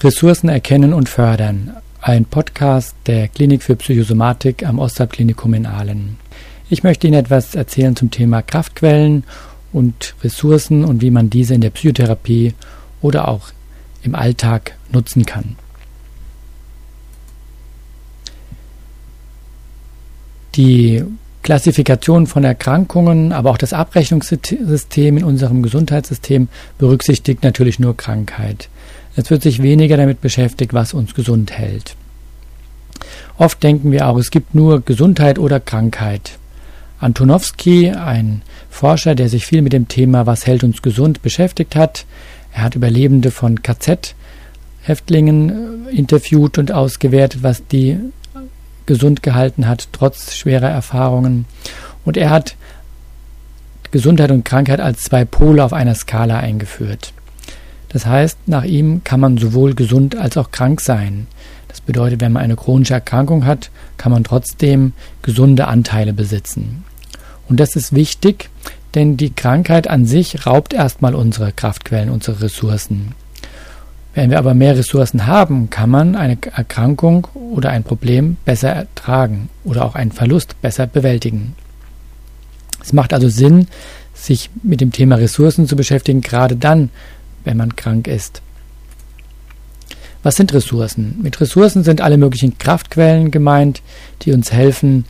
Ressourcen erkennen und fördern. Ein Podcast der Klinik für Psychosomatik am Ostalbklinikum in Aalen. Ich möchte Ihnen etwas erzählen zum Thema Kraftquellen und Ressourcen und wie man diese in der Psychotherapie oder auch im Alltag nutzen kann. Die Klassifikation von Erkrankungen, aber auch das Abrechnungssystem in unserem Gesundheitssystem berücksichtigt natürlich nur Krankheit. Es wird sich weniger damit beschäftigt, was uns gesund hält. Oft denken wir auch, es gibt nur Gesundheit oder Krankheit. Antonowski, ein Forscher, der sich viel mit dem Thema Was hält uns gesund beschäftigt hat, er hat Überlebende von KZ-Häftlingen äh, interviewt und ausgewertet, was die gesund gehalten hat, trotz schwerer Erfahrungen. Und er hat Gesundheit und Krankheit als zwei Pole auf einer Skala eingeführt. Das heißt, nach ihm kann man sowohl gesund als auch krank sein. Das bedeutet, wenn man eine chronische Erkrankung hat, kann man trotzdem gesunde Anteile besitzen. Und das ist wichtig, denn die Krankheit an sich raubt erstmal unsere Kraftquellen, unsere Ressourcen. Wenn wir aber mehr Ressourcen haben, kann man eine Erkrankung oder ein Problem besser ertragen oder auch einen Verlust besser bewältigen. Es macht also Sinn, sich mit dem Thema Ressourcen zu beschäftigen, gerade dann, wenn man krank ist. Was sind Ressourcen? Mit Ressourcen sind alle möglichen Kraftquellen gemeint, die uns helfen,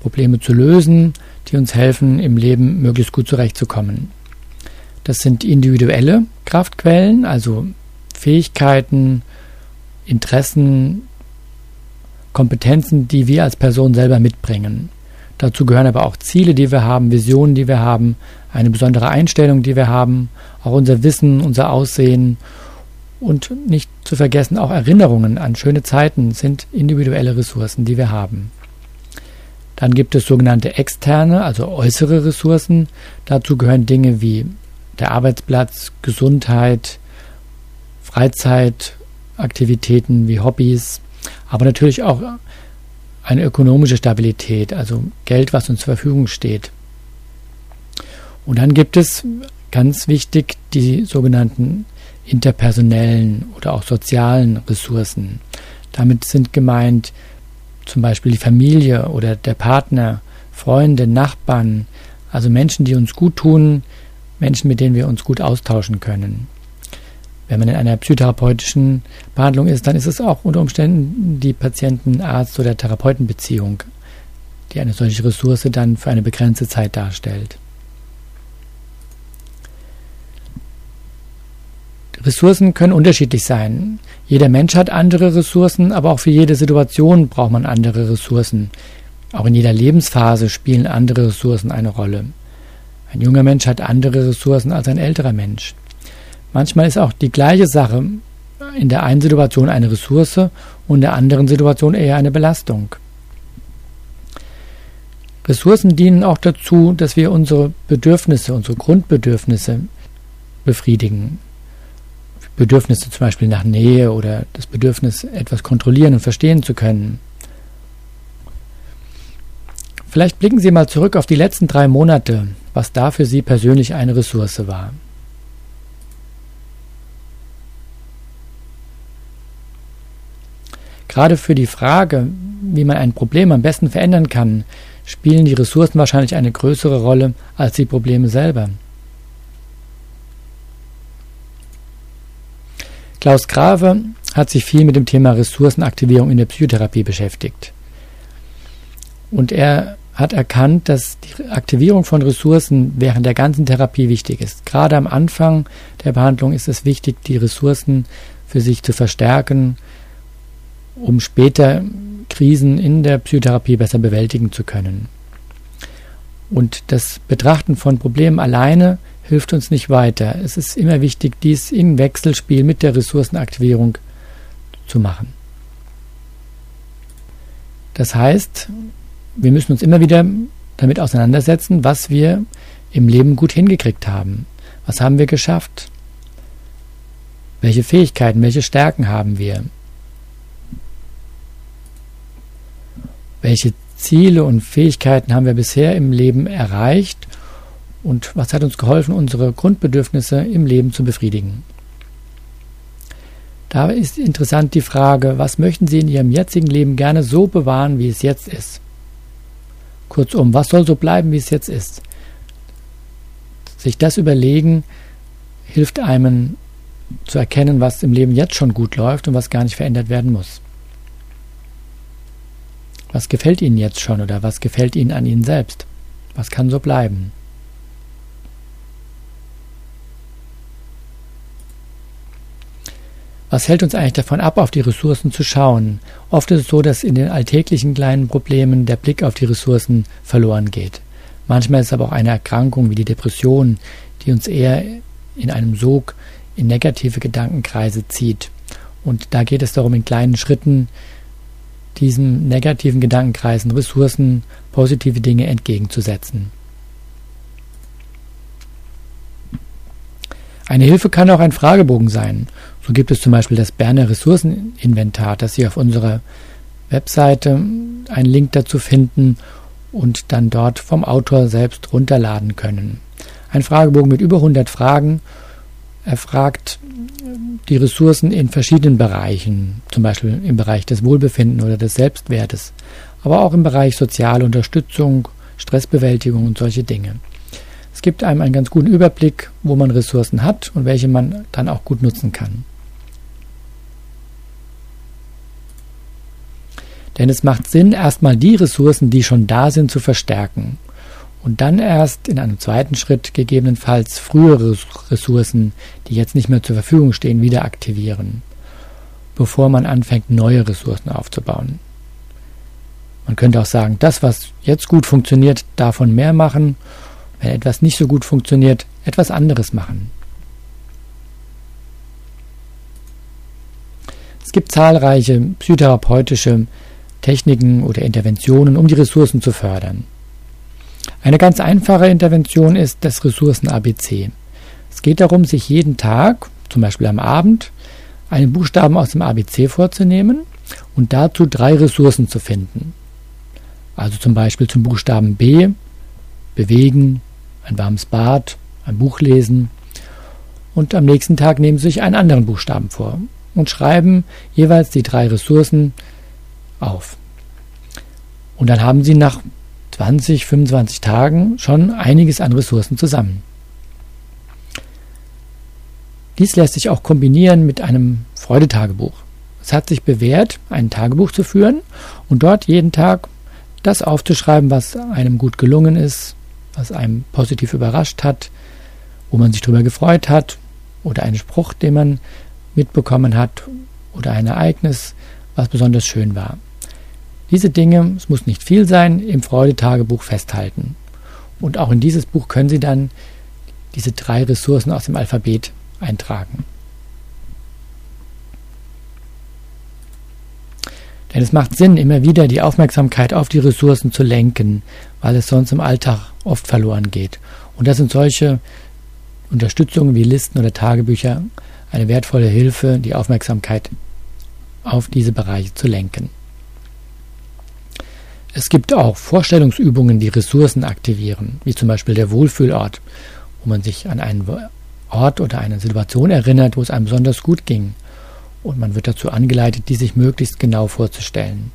Probleme zu lösen, die uns helfen, im Leben möglichst gut zurechtzukommen. Das sind individuelle Kraftquellen, also Fähigkeiten, Interessen, Kompetenzen, die wir als Person selber mitbringen. Dazu gehören aber auch Ziele, die wir haben, Visionen, die wir haben, eine besondere Einstellung, die wir haben, auch unser Wissen, unser Aussehen und nicht zu vergessen auch Erinnerungen an schöne Zeiten sind individuelle Ressourcen, die wir haben. Dann gibt es sogenannte externe, also äußere Ressourcen. Dazu gehören Dinge wie der Arbeitsplatz, Gesundheit, Freizeitaktivitäten wie Hobbys, aber natürlich auch eine ökonomische Stabilität, also Geld, was uns zur Verfügung steht. Und dann gibt es ganz wichtig die sogenannten interpersonellen oder auch sozialen Ressourcen. Damit sind gemeint zum Beispiel die Familie oder der Partner, Freunde, Nachbarn, also Menschen, die uns gut tun, Menschen, mit denen wir uns gut austauschen können. Wenn man in einer psychotherapeutischen Behandlung ist, dann ist es auch unter Umständen die Patienten-Arzt- oder Therapeutenbeziehung, die eine solche Ressource dann für eine begrenzte Zeit darstellt. Ressourcen können unterschiedlich sein. Jeder Mensch hat andere Ressourcen, aber auch für jede Situation braucht man andere Ressourcen. Auch in jeder Lebensphase spielen andere Ressourcen eine Rolle. Ein junger Mensch hat andere Ressourcen als ein älterer Mensch. Manchmal ist auch die gleiche Sache in der einen Situation eine Ressource und in der anderen Situation eher eine Belastung. Ressourcen dienen auch dazu, dass wir unsere Bedürfnisse, unsere Grundbedürfnisse befriedigen. Bedürfnisse zum Beispiel nach Nähe oder das Bedürfnis, etwas kontrollieren und verstehen zu können. Vielleicht blicken Sie mal zurück auf die letzten drei Monate, was da für Sie persönlich eine Ressource war. Gerade für die Frage, wie man ein Problem am besten verändern kann, spielen die Ressourcen wahrscheinlich eine größere Rolle als die Probleme selber. Klaus Grave hat sich viel mit dem Thema Ressourcenaktivierung in der Psychotherapie beschäftigt. Und er hat erkannt, dass die Aktivierung von Ressourcen während der ganzen Therapie wichtig ist. Gerade am Anfang der Behandlung ist es wichtig, die Ressourcen für sich zu verstärken, um später Krisen in der Psychotherapie besser bewältigen zu können. Und das Betrachten von Problemen alleine hilft uns nicht weiter. Es ist immer wichtig, dies im Wechselspiel mit der Ressourcenaktivierung zu machen. Das heißt, wir müssen uns immer wieder damit auseinandersetzen, was wir im Leben gut hingekriegt haben. Was haben wir geschafft? Welche Fähigkeiten, welche Stärken haben wir? Welche Ziele und Fähigkeiten haben wir bisher im Leben erreicht und was hat uns geholfen, unsere Grundbedürfnisse im Leben zu befriedigen. Da ist interessant die Frage, was möchten Sie in Ihrem jetzigen Leben gerne so bewahren, wie es jetzt ist? Kurzum, was soll so bleiben, wie es jetzt ist? Sich das überlegen hilft einem zu erkennen, was im Leben jetzt schon gut läuft und was gar nicht verändert werden muss. Was gefällt Ihnen jetzt schon oder was gefällt Ihnen an Ihnen selbst? Was kann so bleiben? Was hält uns eigentlich davon ab, auf die Ressourcen zu schauen? Oft ist es so, dass in den alltäglichen kleinen Problemen der Blick auf die Ressourcen verloren geht. Manchmal ist es aber auch eine Erkrankung wie die Depression, die uns eher in einem Sog in negative Gedankenkreise zieht. Und da geht es darum, in kleinen Schritten diesen negativen Gedankenkreisen Ressourcen, positive Dinge entgegenzusetzen. Eine Hilfe kann auch ein Fragebogen sein. So gibt es zum Beispiel das Berner Ressourceninventar, das Sie auf unserer Webseite einen Link dazu finden und dann dort vom Autor selbst runterladen können. Ein Fragebogen mit über 100 Fragen. Er fragt die Ressourcen in verschiedenen Bereichen, zum Beispiel im Bereich des Wohlbefinden oder des Selbstwertes, aber auch im Bereich soziale Unterstützung, Stressbewältigung und solche Dinge. Es gibt einem einen ganz guten Überblick, wo man Ressourcen hat und welche man dann auch gut nutzen kann. Denn es macht Sinn, erstmal die Ressourcen, die schon da sind, zu verstärken und dann erst in einem zweiten Schritt gegebenenfalls frühere Ressourcen, die jetzt nicht mehr zur Verfügung stehen, wieder aktivieren, bevor man anfängt, neue Ressourcen aufzubauen. Man könnte auch sagen, das, was jetzt gut funktioniert, davon mehr machen, wenn etwas nicht so gut funktioniert, etwas anderes machen. Es gibt zahlreiche psychotherapeutische Techniken oder Interventionen, um die Ressourcen zu fördern. Eine ganz einfache Intervention ist das Ressourcen-ABC. Es geht darum, sich jeden Tag, zum Beispiel am Abend, einen Buchstaben aus dem ABC vorzunehmen und dazu drei Ressourcen zu finden. Also zum Beispiel zum Buchstaben B, bewegen, ein warmes Bad, ein Buch lesen. Und am nächsten Tag nehmen Sie sich einen anderen Buchstaben vor und schreiben jeweils die drei Ressourcen auf. Und dann haben Sie nach 20, 25 Tagen schon einiges an Ressourcen zusammen. Dies lässt sich auch kombinieren mit einem Freudetagebuch. Es hat sich bewährt, ein Tagebuch zu führen und dort jeden Tag das aufzuschreiben, was einem gut gelungen ist, was einem positiv überrascht hat, wo man sich darüber gefreut hat oder einen Spruch, den man mitbekommen hat oder ein Ereignis, was besonders schön war. Diese Dinge, es muss nicht viel sein, im Freudetagebuch festhalten. Und auch in dieses Buch können Sie dann diese drei Ressourcen aus dem Alphabet eintragen. Denn es macht Sinn, immer wieder die Aufmerksamkeit auf die Ressourcen zu lenken, weil es sonst im Alltag oft verloren geht. Und das sind solche Unterstützungen wie Listen oder Tagebücher eine wertvolle Hilfe, die Aufmerksamkeit auf diese Bereiche zu lenken. Es gibt auch Vorstellungsübungen, die Ressourcen aktivieren, wie zum Beispiel der Wohlfühlort, wo man sich an einen Ort oder eine Situation erinnert, wo es einem besonders gut ging. Und man wird dazu angeleitet, die sich möglichst genau vorzustellen.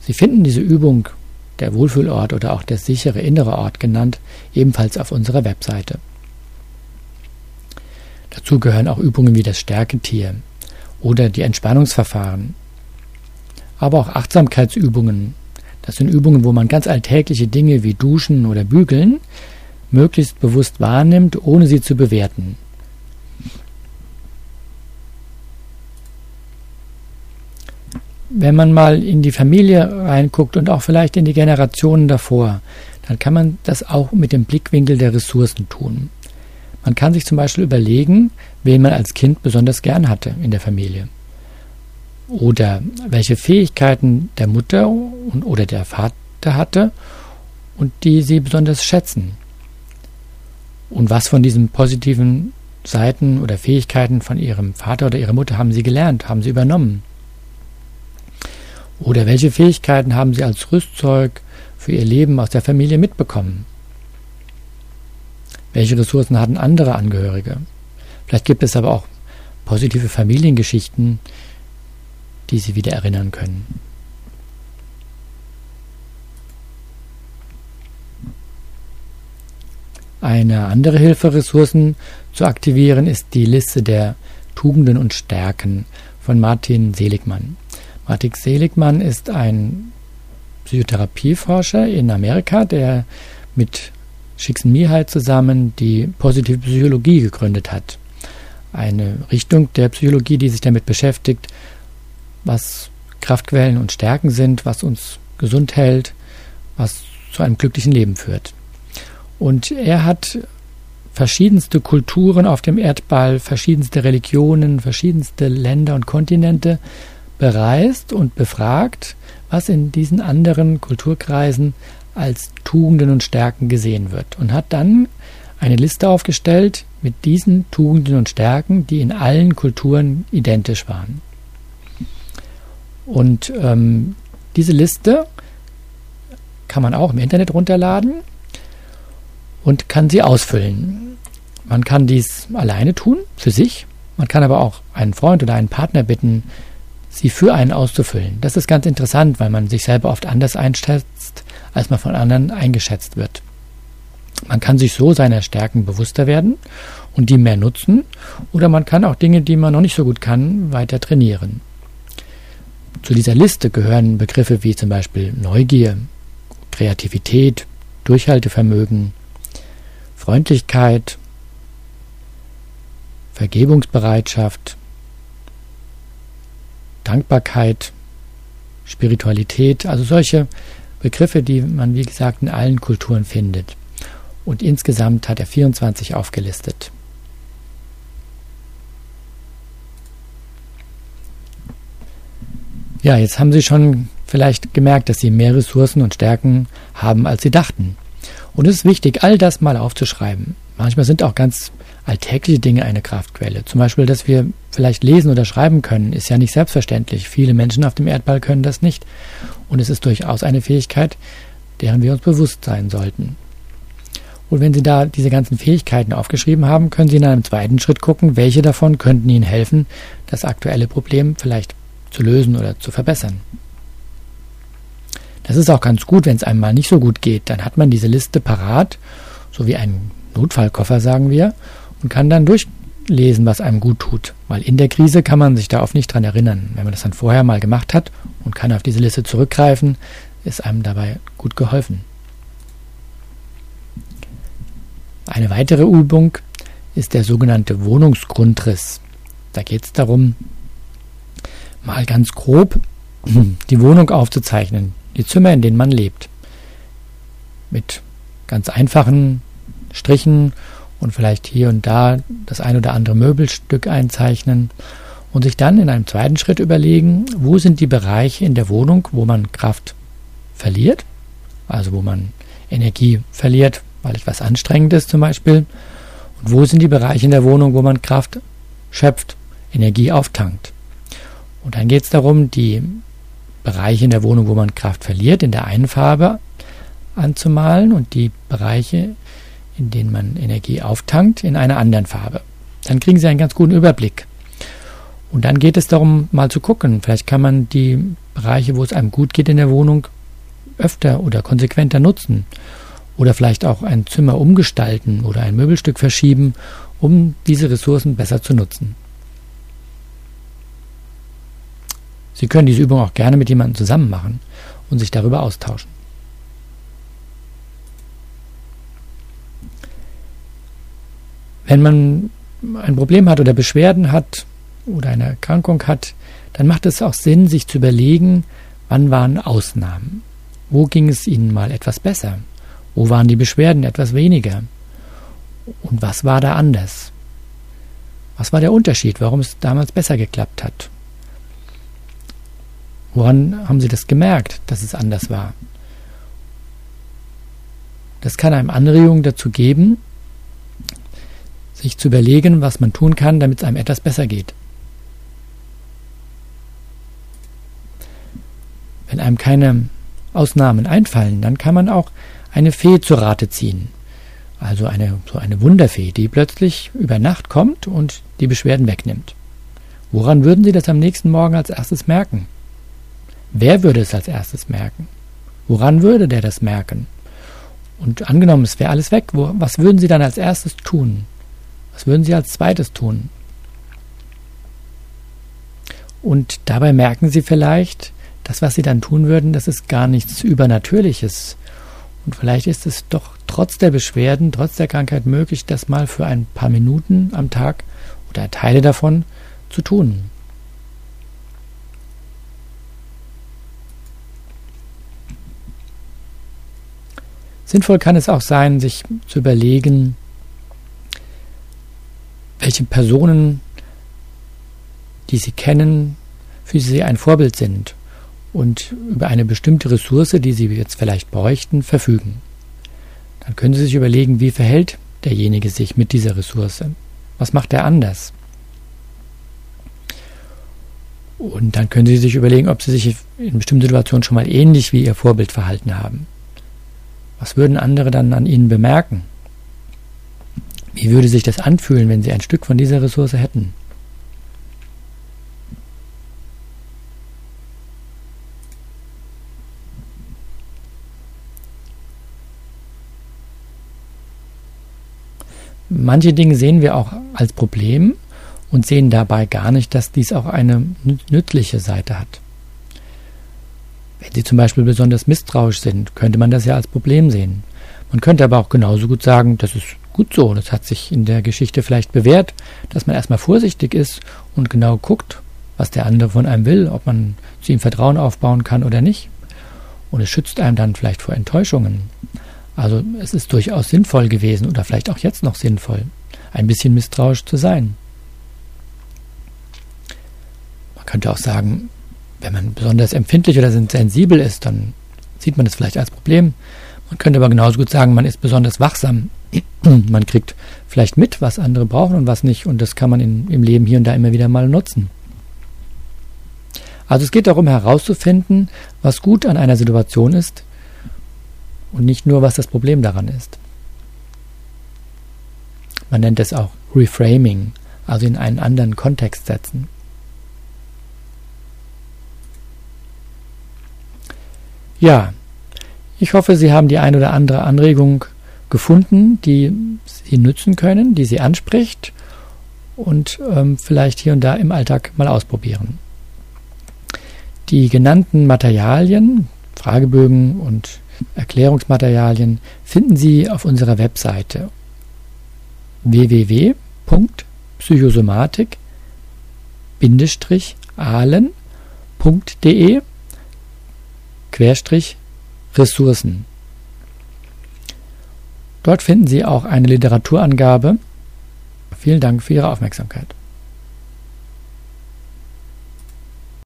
Sie finden diese Übung, der Wohlfühlort oder auch der sichere innere Ort genannt, ebenfalls auf unserer Webseite. Dazu gehören auch Übungen wie das Stärketier oder die Entspannungsverfahren, aber auch Achtsamkeitsübungen, das sind Übungen, wo man ganz alltägliche Dinge wie Duschen oder Bügeln möglichst bewusst wahrnimmt, ohne sie zu bewerten. Wenn man mal in die Familie reinguckt und auch vielleicht in die Generationen davor, dann kann man das auch mit dem Blickwinkel der Ressourcen tun. Man kann sich zum Beispiel überlegen, wen man als Kind besonders gern hatte in der Familie oder welche Fähigkeiten der Mutter oder der Vater hatte und die sie besonders schätzen. Und was von diesen positiven Seiten oder Fähigkeiten von ihrem Vater oder ihrer Mutter haben sie gelernt, haben sie übernommen? Oder welche Fähigkeiten haben sie als Rüstzeug für ihr Leben aus der Familie mitbekommen? Welche Ressourcen hatten andere Angehörige? Vielleicht gibt es aber auch positive Familiengeschichten, die sie wieder erinnern können. Eine andere Hilfe, Ressourcen zu aktivieren, ist die Liste der Tugenden und Stärken von Martin Seligmann. Martin Seligmann ist ein Psychotherapieforscher in Amerika, der mit Csikszentmihalyi zusammen die positive Psychologie gegründet hat. Eine Richtung der Psychologie, die sich damit beschäftigt, was Kraftquellen und Stärken sind, was uns gesund hält, was zu einem glücklichen Leben führt. Und er hat verschiedenste Kulturen auf dem Erdball, verschiedenste Religionen, verschiedenste Länder und Kontinente bereist und befragt, was in diesen anderen Kulturkreisen als Tugenden und Stärken gesehen wird und hat dann eine Liste aufgestellt mit diesen Tugenden und Stärken, die in allen Kulturen identisch waren. Und ähm, diese Liste kann man auch im Internet runterladen und kann sie ausfüllen. Man kann dies alleine tun, für sich. Man kann aber auch einen Freund oder einen Partner bitten, sie für einen auszufüllen. Das ist ganz interessant, weil man sich selber oft anders einschätzt, als man von anderen eingeschätzt wird. Man kann sich so seiner Stärken bewusster werden und die mehr nutzen, oder man kann auch Dinge, die man noch nicht so gut kann, weiter trainieren. Zu dieser Liste gehören Begriffe wie zum Beispiel Neugier, Kreativität, Durchhaltevermögen, Freundlichkeit, Vergebungsbereitschaft, Dankbarkeit, Spiritualität, also solche Begriffe, die man wie gesagt in allen Kulturen findet. Und insgesamt hat er 24 aufgelistet. Ja, jetzt haben Sie schon vielleicht gemerkt, dass Sie mehr Ressourcen und Stärken haben, als Sie dachten. Und es ist wichtig, all das mal aufzuschreiben. Manchmal sind auch ganz alltägliche Dinge eine Kraftquelle. Zum Beispiel, dass wir vielleicht lesen oder schreiben können, ist ja nicht selbstverständlich. Viele Menschen auf dem Erdball können das nicht. Und es ist durchaus eine Fähigkeit, deren wir uns bewusst sein sollten. Und wenn Sie da diese ganzen Fähigkeiten aufgeschrieben haben, können Sie in einem zweiten Schritt gucken, welche davon könnten Ihnen helfen, das aktuelle Problem vielleicht zu lösen oder zu verbessern. Das ist auch ganz gut, wenn es einem mal nicht so gut geht. Dann hat man diese Liste parat, so wie ein Notfallkoffer, sagen wir, und kann dann durchlesen, was einem gut tut. Weil in der Krise kann man sich da oft nicht dran erinnern. Wenn man das dann vorher mal gemacht hat und kann auf diese Liste zurückgreifen, ist einem dabei gut geholfen. Eine weitere Übung ist der sogenannte Wohnungsgrundriss. Da geht es darum, mal ganz grob die Wohnung aufzuzeichnen, die Zimmer, in denen man lebt. Mit ganz einfachen Strichen und vielleicht hier und da das ein oder andere Möbelstück einzeichnen und sich dann in einem zweiten Schritt überlegen, wo sind die Bereiche in der Wohnung, wo man Kraft verliert, also wo man Energie verliert, weil etwas anstrengend ist zum Beispiel, und wo sind die Bereiche in der Wohnung, wo man Kraft schöpft, Energie auftankt. Und dann geht es darum, die Bereiche in der Wohnung, wo man Kraft verliert, in der einen Farbe anzumalen und die Bereiche, in denen man Energie auftankt, in einer anderen Farbe. Dann kriegen Sie einen ganz guten Überblick. Und dann geht es darum, mal zu gucken. Vielleicht kann man die Bereiche, wo es einem gut geht in der Wohnung, öfter oder konsequenter nutzen. Oder vielleicht auch ein Zimmer umgestalten oder ein Möbelstück verschieben, um diese Ressourcen besser zu nutzen. Sie können diese Übung auch gerne mit jemandem zusammen machen und sich darüber austauschen. Wenn man ein Problem hat oder Beschwerden hat oder eine Erkrankung hat, dann macht es auch Sinn, sich zu überlegen, wann waren Ausnahmen? Wo ging es Ihnen mal etwas besser? Wo waren die Beschwerden etwas weniger? Und was war da anders? Was war der Unterschied, warum es damals besser geklappt hat? Woran haben Sie das gemerkt, dass es anders war? Das kann einem Anregungen dazu geben, sich zu überlegen, was man tun kann, damit es einem etwas besser geht. Wenn einem keine Ausnahmen einfallen, dann kann man auch eine Fee zur Rate ziehen. Also eine, so eine Wunderfee, die plötzlich über Nacht kommt und die Beschwerden wegnimmt. Woran würden Sie das am nächsten Morgen als erstes merken? Wer würde es als erstes merken? Woran würde der das merken? Und angenommen, es wäre alles weg, wo, was würden Sie dann als erstes tun? Was würden Sie als zweites tun? Und dabei merken Sie vielleicht, das, was Sie dann tun würden, das ist gar nichts Übernatürliches. Und vielleicht ist es doch trotz der Beschwerden, trotz der Krankheit möglich, das mal für ein paar Minuten am Tag oder Teile davon zu tun. Sinnvoll kann es auch sein, sich zu überlegen, welche Personen, die Sie kennen, für Sie ein Vorbild sind und über eine bestimmte Ressource, die Sie jetzt vielleicht bräuchten, verfügen. Dann können Sie sich überlegen, wie verhält derjenige sich mit dieser Ressource? Was macht er anders? Und dann können Sie sich überlegen, ob Sie sich in bestimmten Situationen schon mal ähnlich wie Ihr Vorbild verhalten haben. Was würden andere dann an Ihnen bemerken? Wie würde sich das anfühlen, wenn Sie ein Stück von dieser Ressource hätten? Manche Dinge sehen wir auch als Problem und sehen dabei gar nicht, dass dies auch eine nützliche Seite hat. Wenn Sie zum Beispiel besonders misstrauisch sind, könnte man das ja als Problem sehen. Man könnte aber auch genauso gut sagen, das ist gut so, das hat sich in der Geschichte vielleicht bewährt, dass man erstmal vorsichtig ist und genau guckt, was der andere von einem will, ob man zu ihm Vertrauen aufbauen kann oder nicht. Und es schützt einem dann vielleicht vor Enttäuschungen. Also es ist durchaus sinnvoll gewesen oder vielleicht auch jetzt noch sinnvoll, ein bisschen misstrauisch zu sein. Man könnte auch sagen, wenn man besonders empfindlich oder sensibel ist, dann sieht man das vielleicht als Problem. Man könnte aber genauso gut sagen, man ist besonders wachsam. man kriegt vielleicht mit, was andere brauchen und was nicht. Und das kann man in, im Leben hier und da immer wieder mal nutzen. Also es geht darum herauszufinden, was gut an einer Situation ist und nicht nur, was das Problem daran ist. Man nennt es auch Reframing, also in einen anderen Kontext setzen. Ja, ich hoffe, Sie haben die ein oder andere Anregung gefunden, die Sie nützen können, die Sie anspricht und ähm, vielleicht hier und da im Alltag mal ausprobieren. Die genannten Materialien, Fragebögen und Erklärungsmaterialien finden Sie auf unserer Webseite www.psychosomatik-ahlen.de Querstrich Ressourcen. Dort finden Sie auch eine Literaturangabe. Vielen Dank für Ihre Aufmerksamkeit.